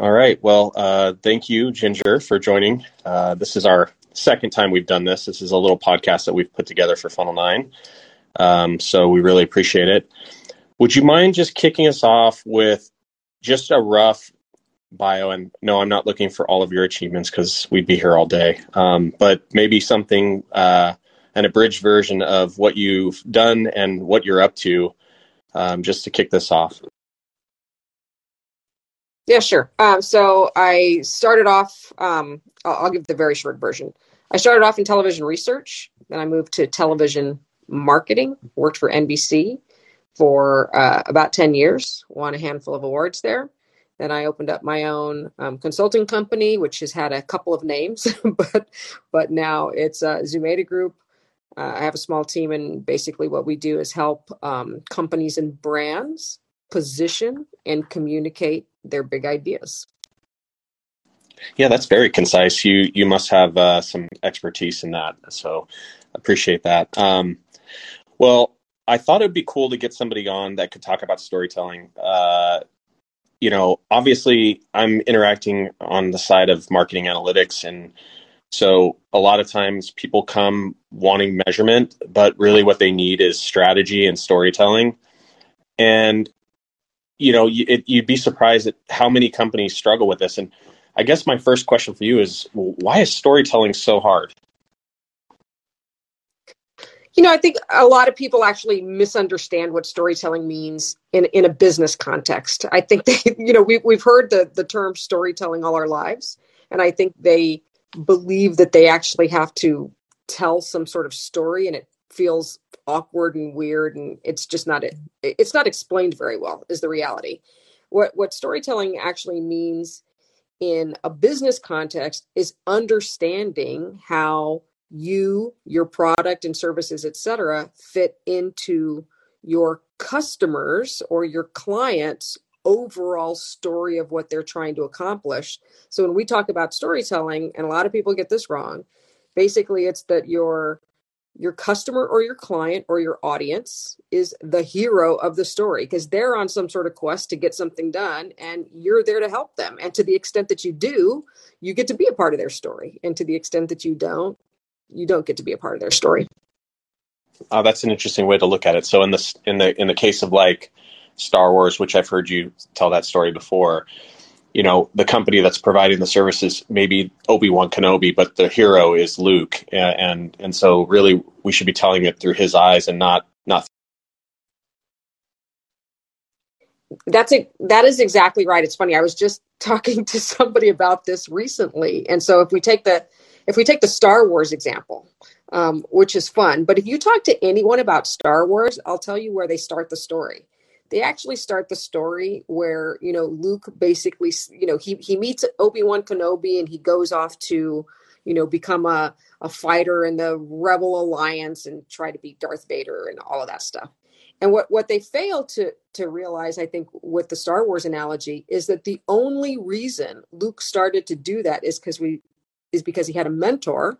All right. Well, uh, thank you, Ginger, for joining. Uh, this is our second time we've done this. This is a little podcast that we've put together for Funnel Nine. Um, so we really appreciate it. Would you mind just kicking us off with just a rough bio? And no, I'm not looking for all of your achievements because we'd be here all day. Um, but maybe something, uh, an abridged version of what you've done and what you're up to, um, just to kick this off. Yeah, sure. Um, so I started off. Um, I'll, I'll give the very short version. I started off in television research, then I moved to television marketing. Worked for NBC for uh, about ten years. Won a handful of awards there. Then I opened up my own um, consulting company, which has had a couple of names, but but now it's uh, Group. Uh, I have a small team, and basically what we do is help um, companies and brands position and communicate their big ideas. Yeah, that's very concise. You you must have uh, some expertise in that, so appreciate that. Um, well, I thought it'd be cool to get somebody on that could talk about storytelling. Uh, you know, obviously, I'm interacting on the side of marketing analytics, and so a lot of times people come wanting measurement, but really what they need is strategy and storytelling. And you know, it, you'd be surprised at how many companies struggle with this. And I guess my first question for you is, why is storytelling so hard? You know, I think a lot of people actually misunderstand what storytelling means in in a business context. I think they, you know, we we've heard the the term storytelling all our lives, and I think they believe that they actually have to tell some sort of story, and it feels awkward and weird and it's just not it it's not explained very well is the reality. What what storytelling actually means in a business context is understanding how you your product and services etc fit into your customers or your clients overall story of what they're trying to accomplish. So when we talk about storytelling and a lot of people get this wrong basically it's that your your customer or your client or your audience is the hero of the story because they're on some sort of quest to get something done and you're there to help them. And to the extent that you do you get to be a part of their story. And to the extent that you don't you don't get to be a part of their story. Uh, that's an interesting way to look at it. So in this in the in the case of like star wars which i've heard you tell that story before you know the company that's providing the services maybe obi-wan kenobi but the hero is luke. And and, so really we should be telling it through his eyes and not not that's it that is exactly right. It's funny i was just talking to somebody about this recently and so if we take the if we take the star wars example um, which is fun but if you talk to anyone about star wars i'll tell you where they start the story they actually start the story where you know Luke basically you know he he meets Obi Wan Kenobi and he goes off to you know become a a fighter in the Rebel Alliance and try to beat Darth Vader and all of that stuff. And what what they fail to to realize, I think, with the Star Wars analogy, is that the only reason Luke started to do that is because we is because he had a mentor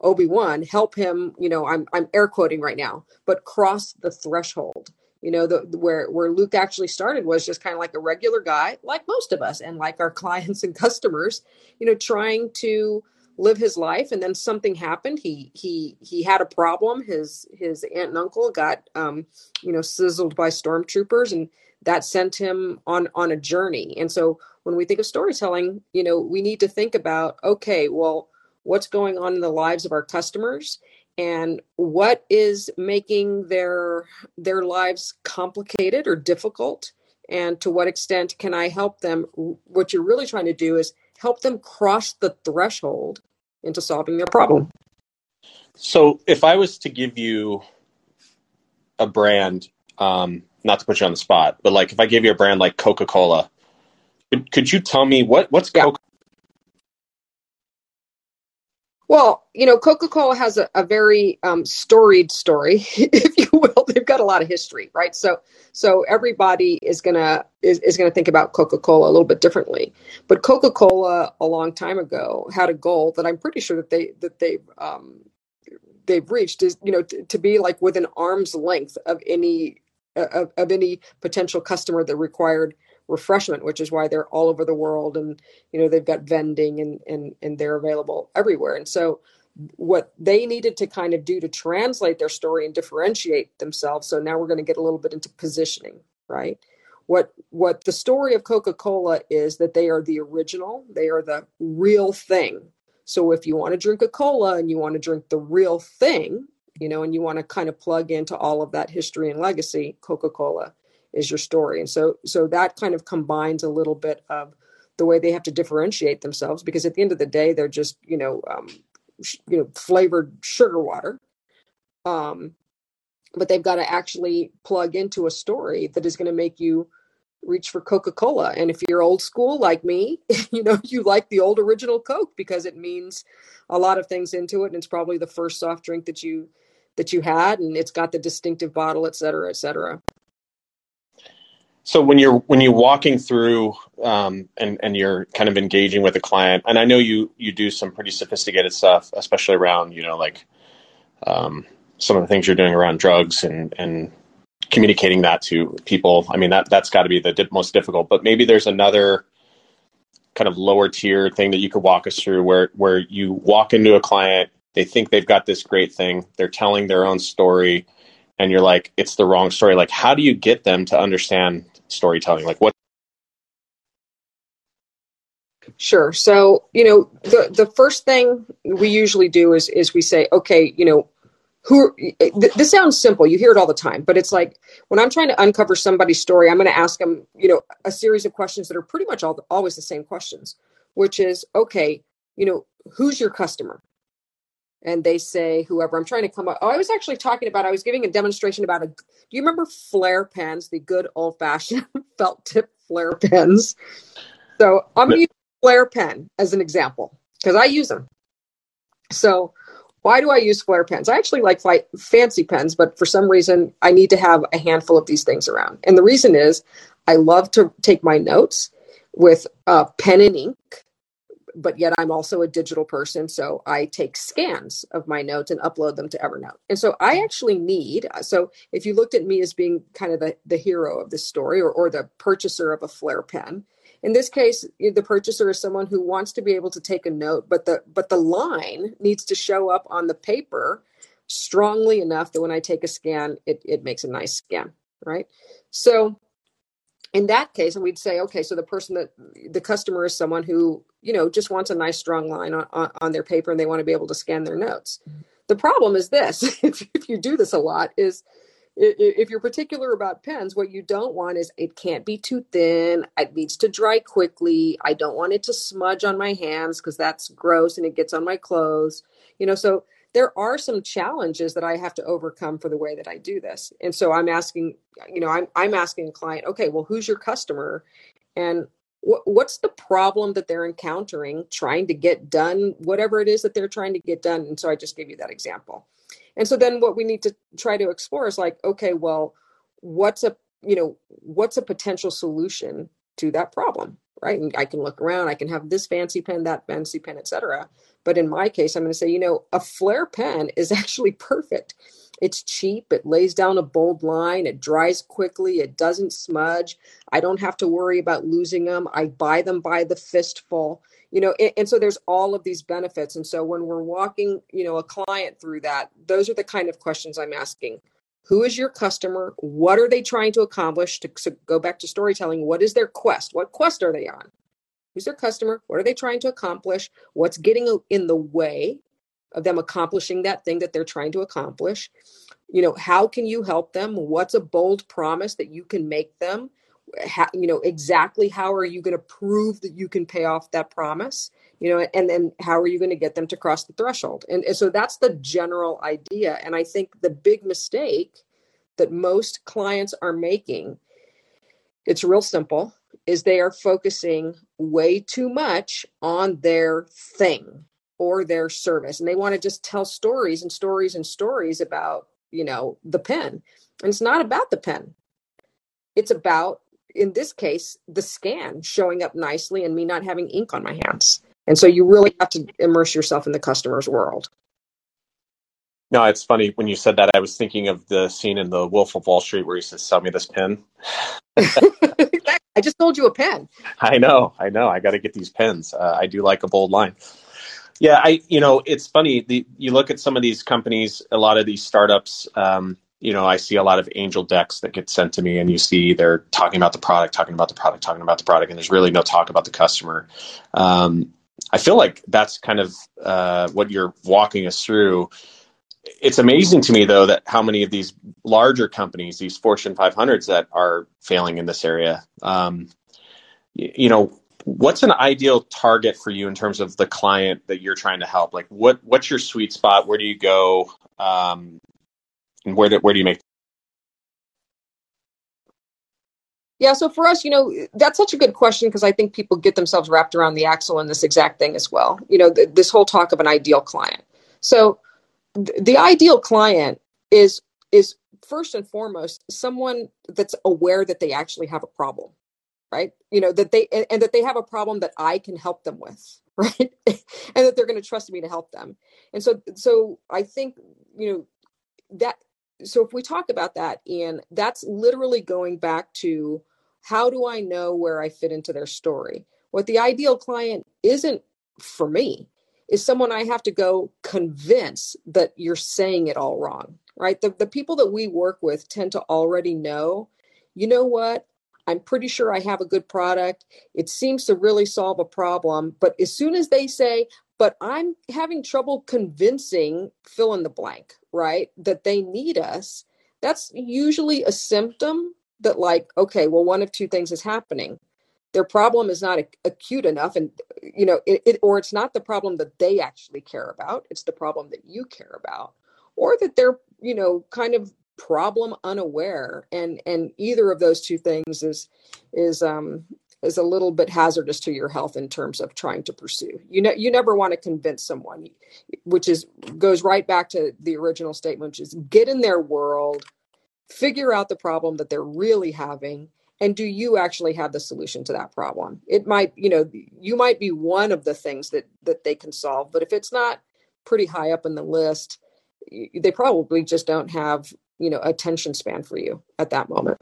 Obi Wan help him. You know, I'm I'm air quoting right now, but cross the threshold you know the where where luke actually started was just kind of like a regular guy like most of us and like our clients and customers you know trying to live his life and then something happened. He he he had a problem. His his aunt and uncle got um you know sizzled by stormtroopers and that sent him on on a journey. And so when we think of storytelling you know we need to think about okay well what's going on in the lives of our customers and what is making their their lives complicated or difficult? And to what extent can i help them? What you're really trying to do is help them cross the threshold into solving their problem. So if i was to give you a brand um, not to put you on the spot but like if i gave you a brand like coca-cola could, could you tell me what what's yeah. Well, you know, Coca Cola has a, a very um, storied story, if you will. They've got a lot of history, right? So, so everybody is gonna is, is gonna think about Coca Cola a little bit differently. But Coca Cola, a long time ago, had a goal that I'm pretty sure that they that they've um, they've reached is you know t- to be like within arm's length of any uh, of, of any potential customer that required refreshment, which is why they're all over the world and you know they've got vending and and and they're available everywhere. And so what they needed to kind of do to translate their story and differentiate themselves. So now we're going to get a little bit into positioning, right? What what the story of Coca-Cola is that they are the original, they are the real thing. So if you want to drink a cola and you want to drink the real thing, you know, and you want to kind of plug into all of that history and legacy, Coca-Cola is your story. And so so that kind of combines a little bit of the way they have to differentiate themselves because at the end of the day they're just, you know, um, sh- you know, flavored sugar water. Um but they've got to actually plug into a story that is going to make you reach for Coca-Cola. And if you're old school like me, you know, you like the old original Coke because it means a lot of things into it and it's probably the first soft drink that you that you had and it's got the distinctive bottle, et cetera, et cetera. So when you're when you're walking through um, and and you're kind of engaging with a client, and I know you you do some pretty sophisticated stuff, especially around you know like um, some of the things you're doing around drugs and and communicating that to people. I mean that that's got to be the most difficult. But maybe there's another kind of lower tier thing that you could walk us through where where you walk into a client, they think they've got this great thing, they're telling their own story, and you're like, it's the wrong story. Like, how do you get them to understand storytelling? Like what? Sure. So, you know, the the first thing we usually do is is we say, okay, you know, who th- this sounds simple. You hear it all the time, but it's like when I'm trying to uncover somebody's story, I'm going to ask them, you know, a series of questions that are pretty much all always the same questions, which is, okay, you know, who's your customer? And they say whoever i'm trying to come up oh i was actually talking about i was giving a demonstration about a do you remember flare pens the good old fashioned felt tip flare pens? So i'm going to use flare pen as an example because i use them so why do i use flare pens? I actually like fancy pens but for some reason i need to have a handful of these things around. And the reason is i love to take my notes with uh, pen and ink but yet I'm also a digital person. So I take scans of my notes and upload them to Evernote. And so I actually need, uh, so if you looked at me as being kind of the, the hero of this story or, or the purchaser of a flare pen, in this case, the purchaser is someone who wants to be able to take a note, but the but the line needs to show up on the paper strongly enough that when I take a scan, it, it makes a nice scan, right? So in that case, and we'd say, okay, so the person that the customer is someone who, you know, just wants a nice strong line on, on, on their paper and they want to be able to scan their notes. The problem is this if, if you do this a lot, is if you're particular about pens, what you don't want is it can't be too thin. It needs to dry quickly. I don't want it to smudge on my hands because that's gross and it gets on my clothes. You know, so there are some challenges that I have to overcome for the way that I do this. And so I'm asking, you know, I'm I'm asking a client, okay, well, who's your customer, and wh- what's the problem that they're encountering, trying to get done, whatever it is that they're trying to get done. And so I just gave you that example. And so then what we need to try to explore is like, okay, well, what's a you know what's a potential solution to that problem right and i can look around i can have this fancy pen that fancy pen etc but in my case, I'm going to say, you know, a flare pen is actually perfect. It's cheap. It lays down a bold line. It dries quickly. It doesn't smudge. I don't have to worry about losing them. I buy them by the fistful. You know, and, and so there's all of these benefits. And so when we're walking, you know, a client through that, those are the kind of questions I'm asking. Who is your customer? What are they trying to accomplish? To so go back to storytelling, what is their quest? What quest are they on? Who's their customer? What are they trying to accomplish? What's getting in the way of them accomplishing that thing that they're trying to accomplish? You know, how can you help them? What's a bold promise that you can make them? How, you know, exactly how are you going to prove that you can pay off that promise? You know, and then how are you going to get them to cross the threshold? And, and so that's the general idea. And I think the big mistake that most clients are making, it's real simple is they are focusing way too much on their thing or their service and they want to just tell stories and stories and stories about you know the pen and it's not about the pen it's about in this case the scan showing up nicely and me not having ink on my hands and so you really have to immerse yourself in the customer's world no it's funny when you said that i was thinking of the scene in the wolf of wall street where he says sell me this pen I just sold you a pen. I know, I know. I got to get these pens. Uh, I do like a bold line. Yeah, I you know it's funny. The, you look at some of these companies, a lot of these startups. Um, you know, I see a lot of angel decks that get sent to me, and you see they're talking about the product, talking about the product, talking about the product, and there's really no talk about the customer. Um, I feel like that's kind of uh, what you're walking us through. It's amazing to me, though, that how many of these larger companies, these Fortune 500s, that are failing in this area. Um, you, know, what's an ideal target for you in terms of the client that you're trying to help? Like, what what's your sweet spot? Where do you go? Um, and where do, where do you make Yeah, so for us, you know, that's such a good question because I think people get themselves wrapped around the axle in this exact thing as well. You know, th- this whole talk of an ideal client. So th- the ideal client is is first and foremost someone that's aware that they actually have a problem, right? You know, that they and, and that they have a problem that I can help them with, right? and that they're going to trust me to help them. And so so I think, you know, that so if we talk about that ian that's literally going back to how do I know where I fit into their story? What the ideal client isn't for me is someone I have to go convince that you're saying it all wrong, right? The, the people that we work with tend to already know, you know what? I'm pretty sure I have a good product. It seems to really solve a problem. But as soon as they say, but I'm having trouble convincing fill in the blank, right? That they need us, that's usually a symptom that like okay well one of two things is happening. Their problem is not acute enough and you know it, it, or it's not the problem that they actually care about it's the problem that you care about or that they're you know kind of problem unaware and and either of those two things is is um is a little bit hazardous to your health in terms of trying to pursue. You know you never want to convince someone which is goes right back to the original statement which is get in their world figure out the problem that they're really having and do you actually have the solution to that problem? It might you know you might be one of the things that that they can solve but if it's not pretty high up in the list they probably just don't have you know attention span for you at that moment.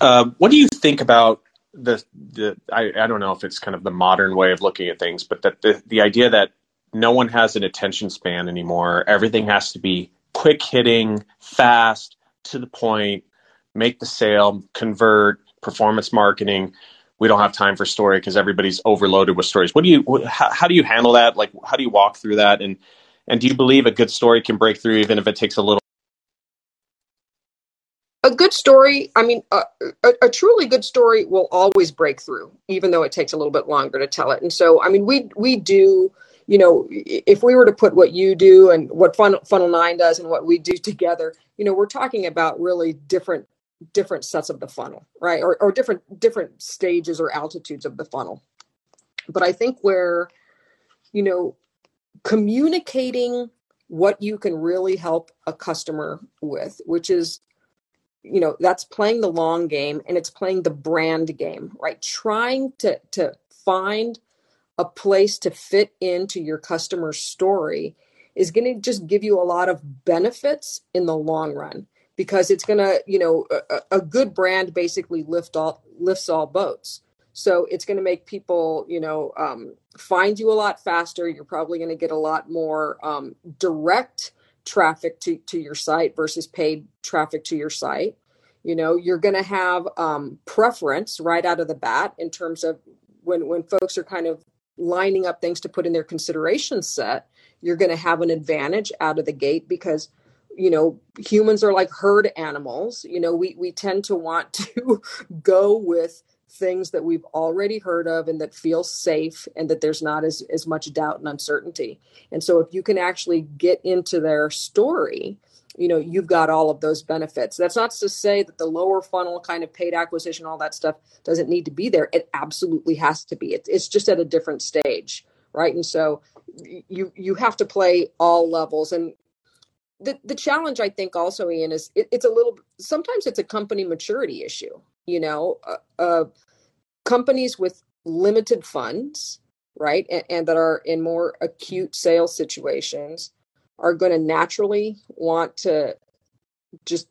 Uh, what do you think about the the I, I don't know if it's kind of the modern way of looking at things but that the, the idea that no one has an attention span anymore everything has to be quick hitting, fast, to the point, make the sale, convert, performance marketing. We don't have time for story because everybody's overloaded with stories. What do you how, how do you handle that? Like how do you walk through that and and do you believe a good story can break through even if it takes a little a good story i mean a, a, a, truly good story will always break through even though it takes a little bit longer to tell it and so i mean we we do you know, if we were to put what you do and what Funnel, Funnel Nine does and what we do together, you know, we're talking about really different different sets of the funnel, right? Or, or different different stages or altitudes of the funnel. But I think where, you know, communicating what you can really help a customer with, which is you know that's playing the long game and it's playing the brand game right trying to to find a place to fit into your customer story is going to just give you a lot of benefits in the long run because it's going to you know a, a, good brand basically lift all lifts all boats. So it's going to make people you know um, find you a lot faster. You're probably going to get a lot more um, direct traffic to, to your site versus paid traffic to your site. You know you're going to have um, preference right out of the bat in terms of when when folks are kind of lining up things to put in their consideration set, you're going to have an advantage out of the gate because you know humans are like herd animals. You know we we tend to want to go with things that we've already heard of and that feel safe and that there's not as as much doubt and uncertainty. And so if you can actually get into their story you know you've got all of those benefits. That's not to say that the lower funnel kind of paid acquisition all that stuff doesn't need to be there. It absolutely has to be. It, it's just at a different stage right? And so you you have to play all levels. And the the challenge i think also ian is it, it's a little sometimes it's a company maturity issue you know? Uh, uh, companies with limited funds right and, and that are in more acute sales situations are going to naturally want to just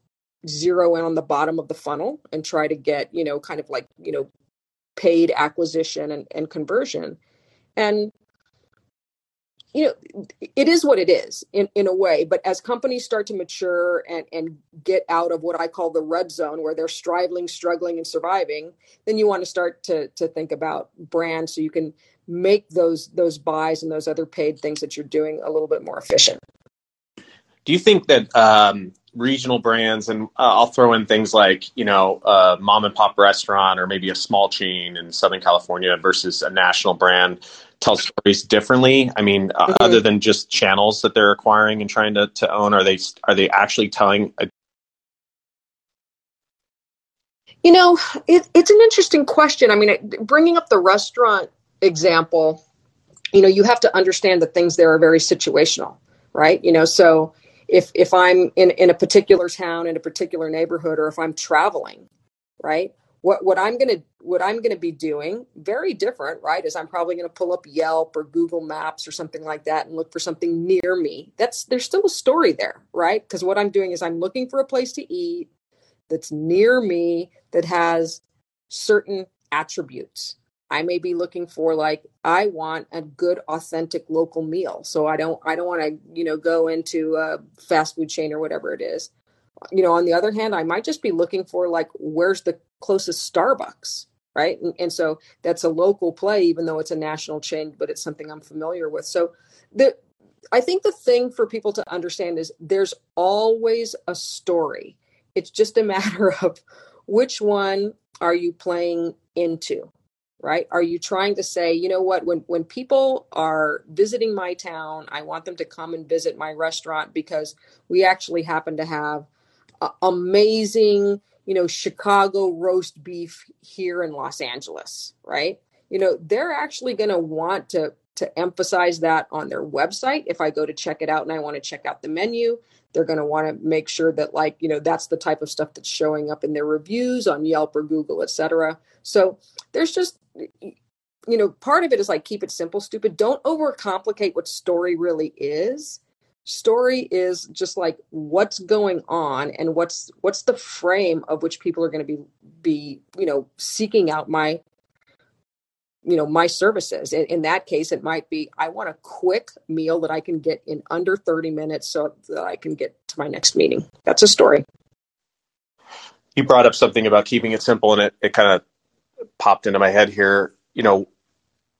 zero in on the bottom of the funnel and try to get you know kind of like you know paid acquisition and, and conversion. And you know it is what it is in, in a way but as companies start to mature and, and get out of what i call the red zone where they're striving struggling and surviving then you want to start to, to think about brand so you can make those those buys and those other paid things that you're doing a little bit more efficient do you think that um, regional brands, and uh, I'll throw in things like you know a mom and pop restaurant or maybe a small chain in Southern California versus a national brand, tell stories differently? I mean, uh, mm-hmm. other than just channels that they're acquiring and trying to, to own, are they are they actually telling? A- you know, it, it's an interesting question. I mean, bringing up the restaurant example, you know, you have to understand that things there are very situational, right? You know, so if if I'm in in a particular town in a particular neighborhood or if I'm traveling, right? What what I'm gonna what I'm gonna be doing very different, right? Is I'm probably gonna pull up Yelp or Google Maps or something like that and look for something near me. That's there's still a story there, right? Because what I'm doing is I'm looking for a place to eat that's near me that has certain attributes I may be looking for like I want a good authentic local meal. So I don't I don't want to, you know, go into a fast food chain or whatever it is. You know, on the other hand, I might just be looking for like where's the closest Starbucks, right? And, and so that's a local play even though it's a national chain, but it's something I'm familiar with. So the I think the thing for people to understand is there's always a story. It's just a matter of which one are you playing into right? Are you trying to say you know what? When when people are visiting my town i want them to come and visit my restaurant because we actually happen to have amazing you know chicago roast beef here in los angeles right? You know they're actually going to want to to emphasize that on their website. If i go to check it out and i want to check out the menu they're going to want to make sure that like you know that's the type of stuff that's showing up in their reviews on yelp or google etc so there's just you know part of it is like keep it simple stupid. Don't overcomplicate what story really is. Story is just like what's going on and what's what's the frame of which people are going to be be you know seeking out my you know my services. In, in, that case it might be i want a quick meal that i can get in under 30 minutes so that i can get to my next meeting. That's a story. You brought up something about keeping it simple and it, it kind of popped into my head here you know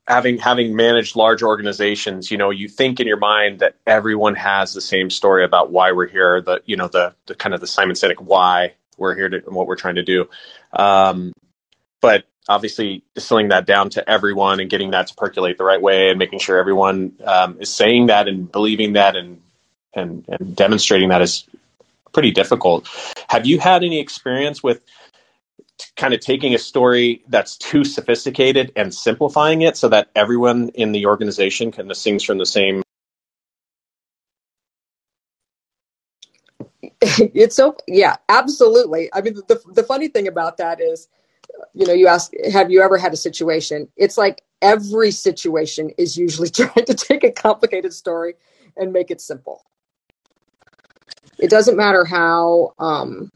having having managed large organizations you know you think in your mind that everyone has the same story about why we're here the you know the, the kind of the simon sinek why we're here to and what we're trying to do um, but obviously distilling that down to everyone and getting that to percolate the right way and making sure everyone um, is saying that and believing that and, and and demonstrating that is pretty difficult. Have you had any experience with kind of taking a story that's too sophisticated and simplifying it so that everyone in the organization kind of sings from the same it's so yeah absolutely i mean the, the funny thing about that is you know, you ask, have you ever had a situation? It's like every situation is usually trying to take a complicated story and make it simple. It doesn't matter how um,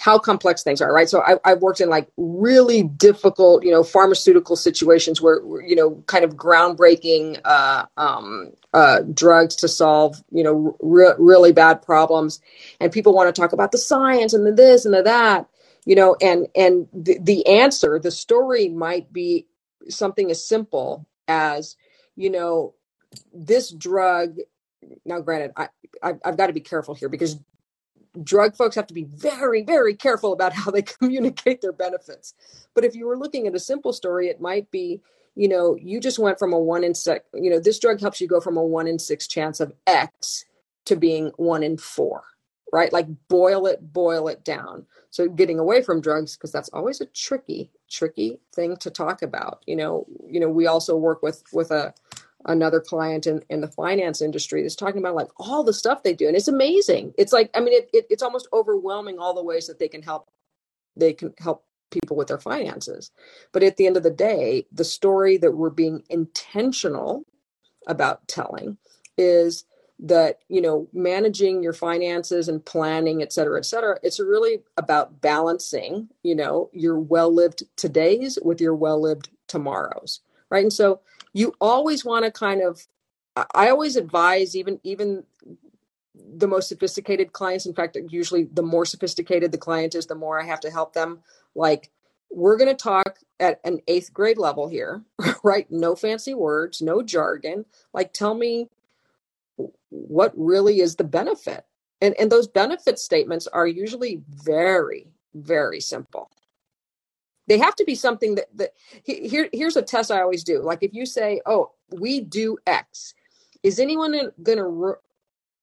how complex things are, right? So I, have worked in like really difficult, you know, pharmaceutical situations where you know, kind of groundbreaking uh, um, uh, drugs to solve, you know, re- really bad problems, and people want to talk about the science and the this and the that you know and and the, the answer the story might be something as simple as you know this drug now granted i i've, I've got to be careful here because drug folks have to be very very careful about how they communicate their benefits but if you were looking at a simple story it might be you know you just went from a one in six you know this drug helps you go from a one in six chance of x to being one in four right? Like boil it, boil it down. So getting away from drugs because that's always a tricky, tricky thing to talk about. You know, you know, we also work with with a another client in, in the finance industry that's talking about like all the stuff they do and it's amazing. It's like i mean it, it, it's almost overwhelming all the ways that they can help they can help people with their finances. But at the end of the day the story that we're being intentional about telling is that you know managing your finances and planning et cetera et cetera it's really about balancing you know your well lived todays with your well lived tomorrows right? And so you always want to kind of i always advise even even the most sophisticated clients in fact usually the more sophisticated the client is the more i have to help them. Like we're going to talk at an eighth grade level here right? No fancy words no jargon. Like tell me what really is the benefit? And and those benefit statements are usually very very simple they have to be something that that here here's a test i always do. Like if you say oh we do x is anyone going to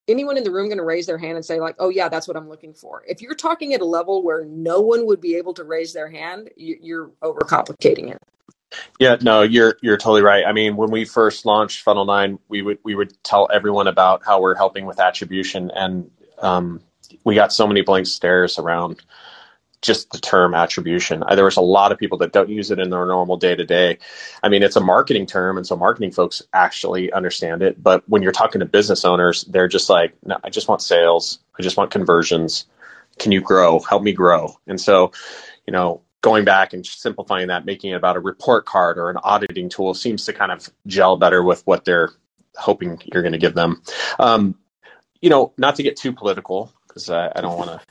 anyone in the room going to raise their hand and say like oh yeah that's what i'm looking for? If you're talking at a level where no one would be able to raise their hand you're overcomplicating it. Yeah, no, you're you're totally right. I mean, when we first launched Funnel Nine, we would we would tell everyone about how we're helping with attribution, and um, we got so many blank stares around just the term attribution. There was a lot of people that don't use it in their normal day to day. I mean, it's a marketing term, and so marketing folks actually understand it. But when you're talking to business owners, they're just like, no, I just want sales. I just want conversions. Can you grow? Help me grow. And so, you know, going back and simplifying that, making it about a report card or an auditing tool seems to kind of gel better with what they're hoping you're going to give them. Um, you know, not to get too political because I, I don't want to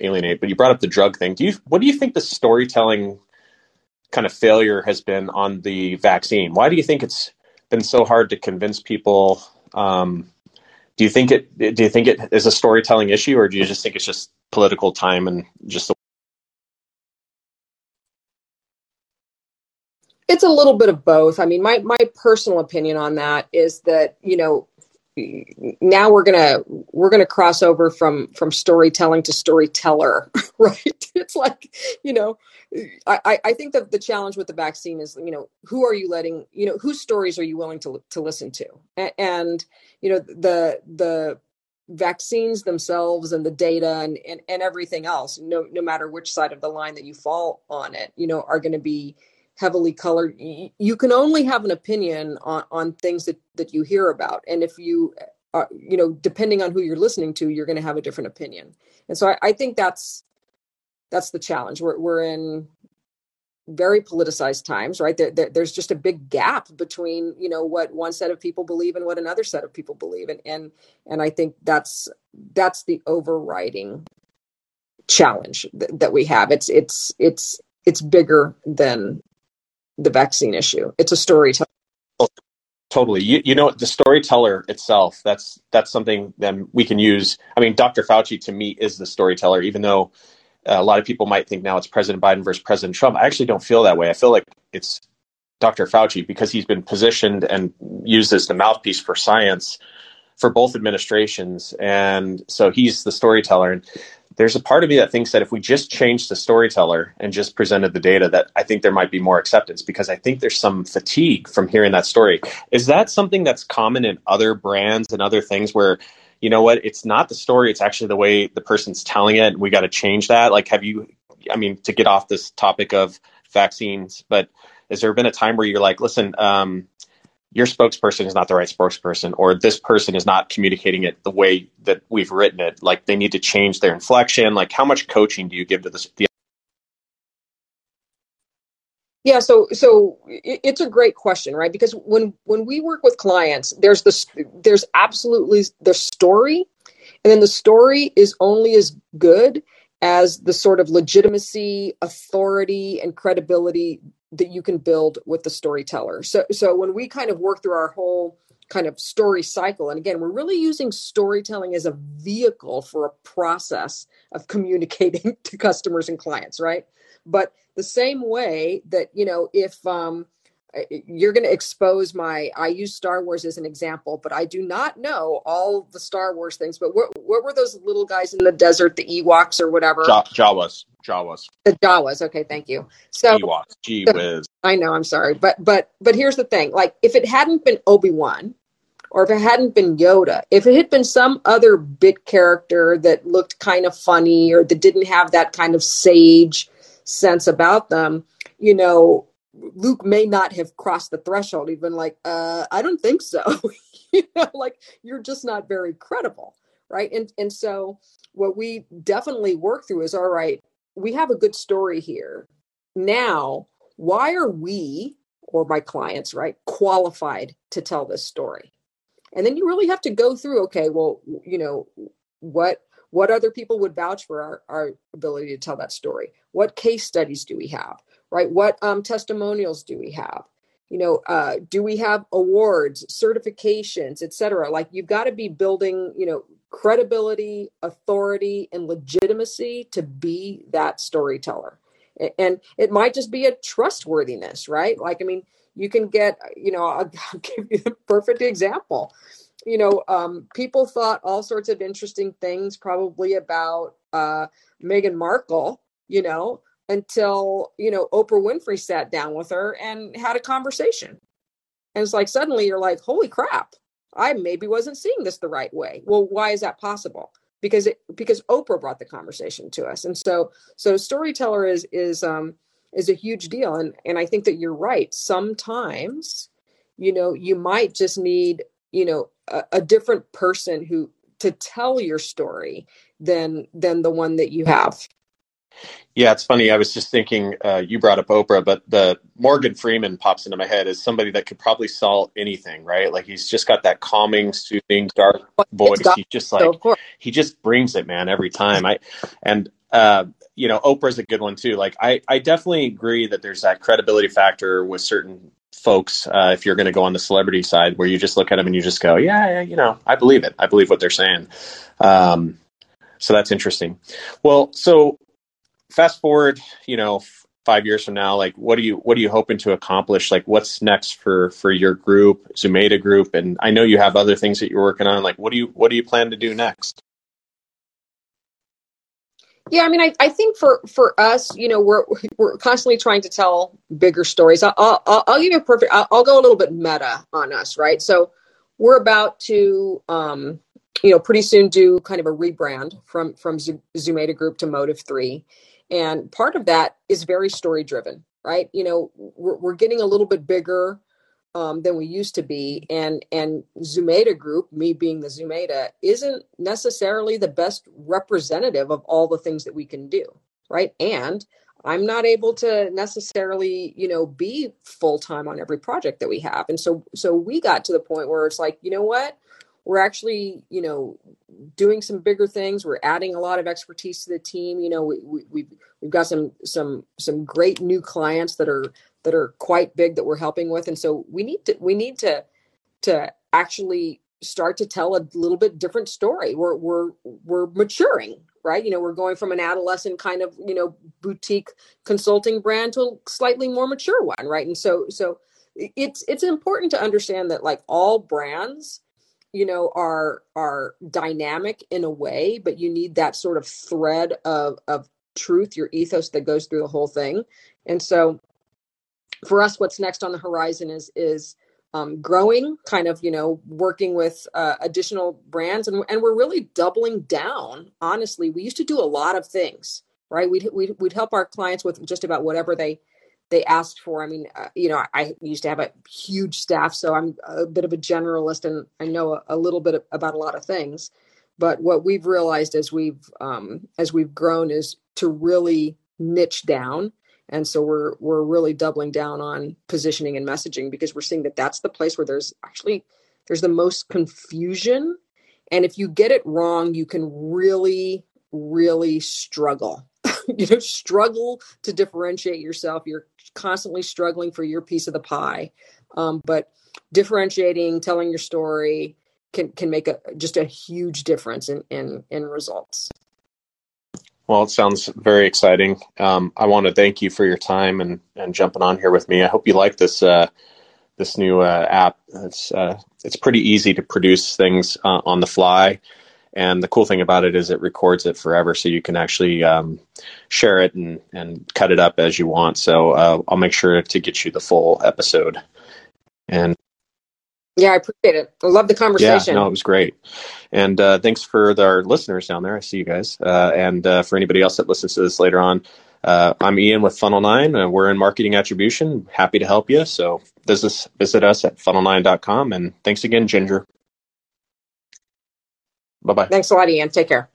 alienate, but you brought up the drug thing. Do you what do you think the storytelling kind of failure has been on the vaccine? Why do you think it's been so hard to convince people? Um, do you think it do you think it is a storytelling issue, or do you just think it's just political time and just the It's a little bit of both. I mean, my my personal opinion on that is that you know now we're gonna we're gonna cross over from from storytelling to storyteller, right? It's like you know, I I think that the challenge with the vaccine is you know who are you letting you know whose stories are you willing to to listen to, and you know the the vaccines themselves and the data and, and, and everything else no no matter which side of the line that you fall on it you know are going to be heavily colored you can only have an opinion on, on things that, that you hear about. And if you are you know depending on who you're listening to you're going to have a different opinion. And so I, I, think that's that's the challenge. We're, we're in very politicized times right? There, there, there's just a big gap between you know what one set of people believe and what another set of people believe. And and and i think that's that's the overriding challenge th- that we have. It's it's it's it's bigger than the vaccine issue. It's a storytelling. Totally. You, you know, the storyteller itself, that's, that's something that we can use. I mean, Dr. Fauci to me is the storyteller, even though uh, a lot of people might think now it's President Biden versus President Trump. I actually don't feel that way. I feel like it's Dr. Fauci because he's been positioned and used as the mouthpiece for science for both administrations. And so he's the storyteller. And there's a part of me that thinks that if we just changed the storyteller and just presented the data, that I think there might be more acceptance because I think there's some fatigue from hearing that story. Is that something that's common in other brands and other things where, you know what, it's not the story, it's actually the way the person's telling it. And we got to change that. Like, have you, I mean, to get off this topic of vaccines, but has there been a time where you're like, listen, um, your spokesperson is not the right spokesperson or this person is not communicating it the way that we've written it. Like they need to change their inflection. Like how much coaching do you give to this? The yeah so so it's a great question right? Because when when we work with clients there's this there's absolutely the story and then the story is only as good as the sort of legitimacy authority and credibility that you can build with the storyteller. So so when we kind of work through our whole kind of story cycle and again we're really using storytelling as a vehicle for a process of communicating to customers and clients, right? But the same way that you know if um you're going to expose my i use star wars as an example but i do not know all the star wars things but what, what were those little guys in the desert the ewoks or whatever? Jawas jawas. The jawas okay thank you. So ewoks gee whiz i know i'm sorry but but but here's the thing like if it hadn't been obi-wan or if it hadn't been yoda if it had been some other bit character that looked kind of funny or that didn't have that kind of sage sense about them you know Luke may not have crossed the threshold. Been like, uh, I don't think so. you know, like you're just not very credible, right? And and so what we definitely work through is all right. We have a good story here. Now, why are we or my clients, right, qualified to tell this story? And then you really have to go through. Okay, well, you know, what what other people would vouch for our, our ability to tell that story? What case studies do we have? Right? What um, testimonials do we have? You know, uh, do we have awards, certifications, et cetera? Like you've got to be building, you know, credibility, authority, and legitimacy to be that storyteller. And it might just be a trustworthiness, right? Like, I mean, you can get, you know, I'll, I'll give you the perfect example. You know, um, people thought all sorts of interesting things probably about uh, Meghan Markle, you know, until you know Oprah Winfrey sat down with her and had a conversation. And it's like suddenly you're like, holy crap, I maybe wasn't seeing this the right way. Well, why is that possible? Because it because Oprah brought the conversation to us. And so so storyteller is is um is a huge deal. And and I think that you're right. Sometimes, you know, you might just need, you know, a, a different person who to tell your story than than the one that you have yeah, it's funny. I was just thinking, uh, you brought up Oprah, but the Morgan Freeman pops into my head as somebody that could probably sell anything, right? Like he's just got that calming, soothing, dark voice. He just like he just brings it, man, every time. I and uh, you know, Oprah's a good one too. Like I, I definitely agree that there's that credibility factor with certain folks. Uh, if you're going to go on the celebrity side, where you just look at them and you just go, yeah, yeah, you know, I believe it. I believe what they're saying. Um, so that's interesting. Well, so fast forward, you know, five years from now, like what are you what are you hoping to accomplish? Like what's next for for your group, Zumaeta Group? And I know you have other things that you're working on. Like what do you what do you plan to do next? Yeah, I mean, I, I think for for us, you know, we're we're constantly trying to tell bigger stories. I'll I'll, I'll give you a perfect. I'll, I'll, go a little bit meta on us, right? So we're about to, um, you know, pretty soon do kind of a rebrand from from Zumaeta Group to Motive Three, and part of that is very story driven, right? You know, we're, we're getting a little bit bigger um, than we used to be, and and Zumaeta Group, me being the Zumaeta, isn't necessarily the best representative of all the things that we can do, right? And I'm not able to necessarily, you know, be full time on every project that we have, and so so we got to the point where it's like, you know what, we're actually you know doing some bigger things. We're adding a lot of expertise to the team. You know we, we, we've we've got some some some great new clients that are that are quite big that we're helping with. And so we need to we need to to actually start to tell a little bit different story. We're we're we're maturing right? You know we're going from an adolescent kind of you know boutique consulting brand to a slightly more mature one right? And so so it's it's important to understand that like all brands you know are are dynamic in a way but you need that sort of thread of of truth your ethos that goes through the whole thing. And so for us what's next on the horizon is is um, growing kind of you know working with uh, additional brands and, and we're really doubling down honestly. We used to do a lot of things right? We'd, we'd, we'd help our clients with just about whatever they they asked for. I mean, uh, you know, I used to have a huge staff, so I'm a bit of a generalist and I know a, a little bit about a lot of things. But what we've realized as we've um, as we've grown is to really niche down, and so we're we're really doubling down on positioning and messaging because we're seeing that that's the place where there's actually there's the most confusion, and if you get it wrong, you can really really struggle you know struggle to differentiate yourself. You're constantly struggling for your piece of the pie. Um, but differentiating telling your story can can make a just a huge difference in in in results. Well it sounds very exciting. Um, i want to thank you for your time and and jumping on here with me. I hope you like this uh, this new uh, app. It's uh, it's pretty easy to produce things uh, on the fly and the cool thing about it is it records it forever, so you can actually um, share it and, and cut it up as you want. So uh, I'll make sure to get you the full episode. And yeah, I appreciate it. I love the conversation. Yeah, no, it was great. And uh, thanks for the, our listeners down there. I see you guys. Uh, and uh, for anybody else that listens to this later on, uh, I'm Ian with Funnel Nine, and we're in marketing attribution. Happy to help you. So visit, visit us at funnel9.com. And thanks again, Ginger. Bye bye. Thanks a lot, Ian. Take care.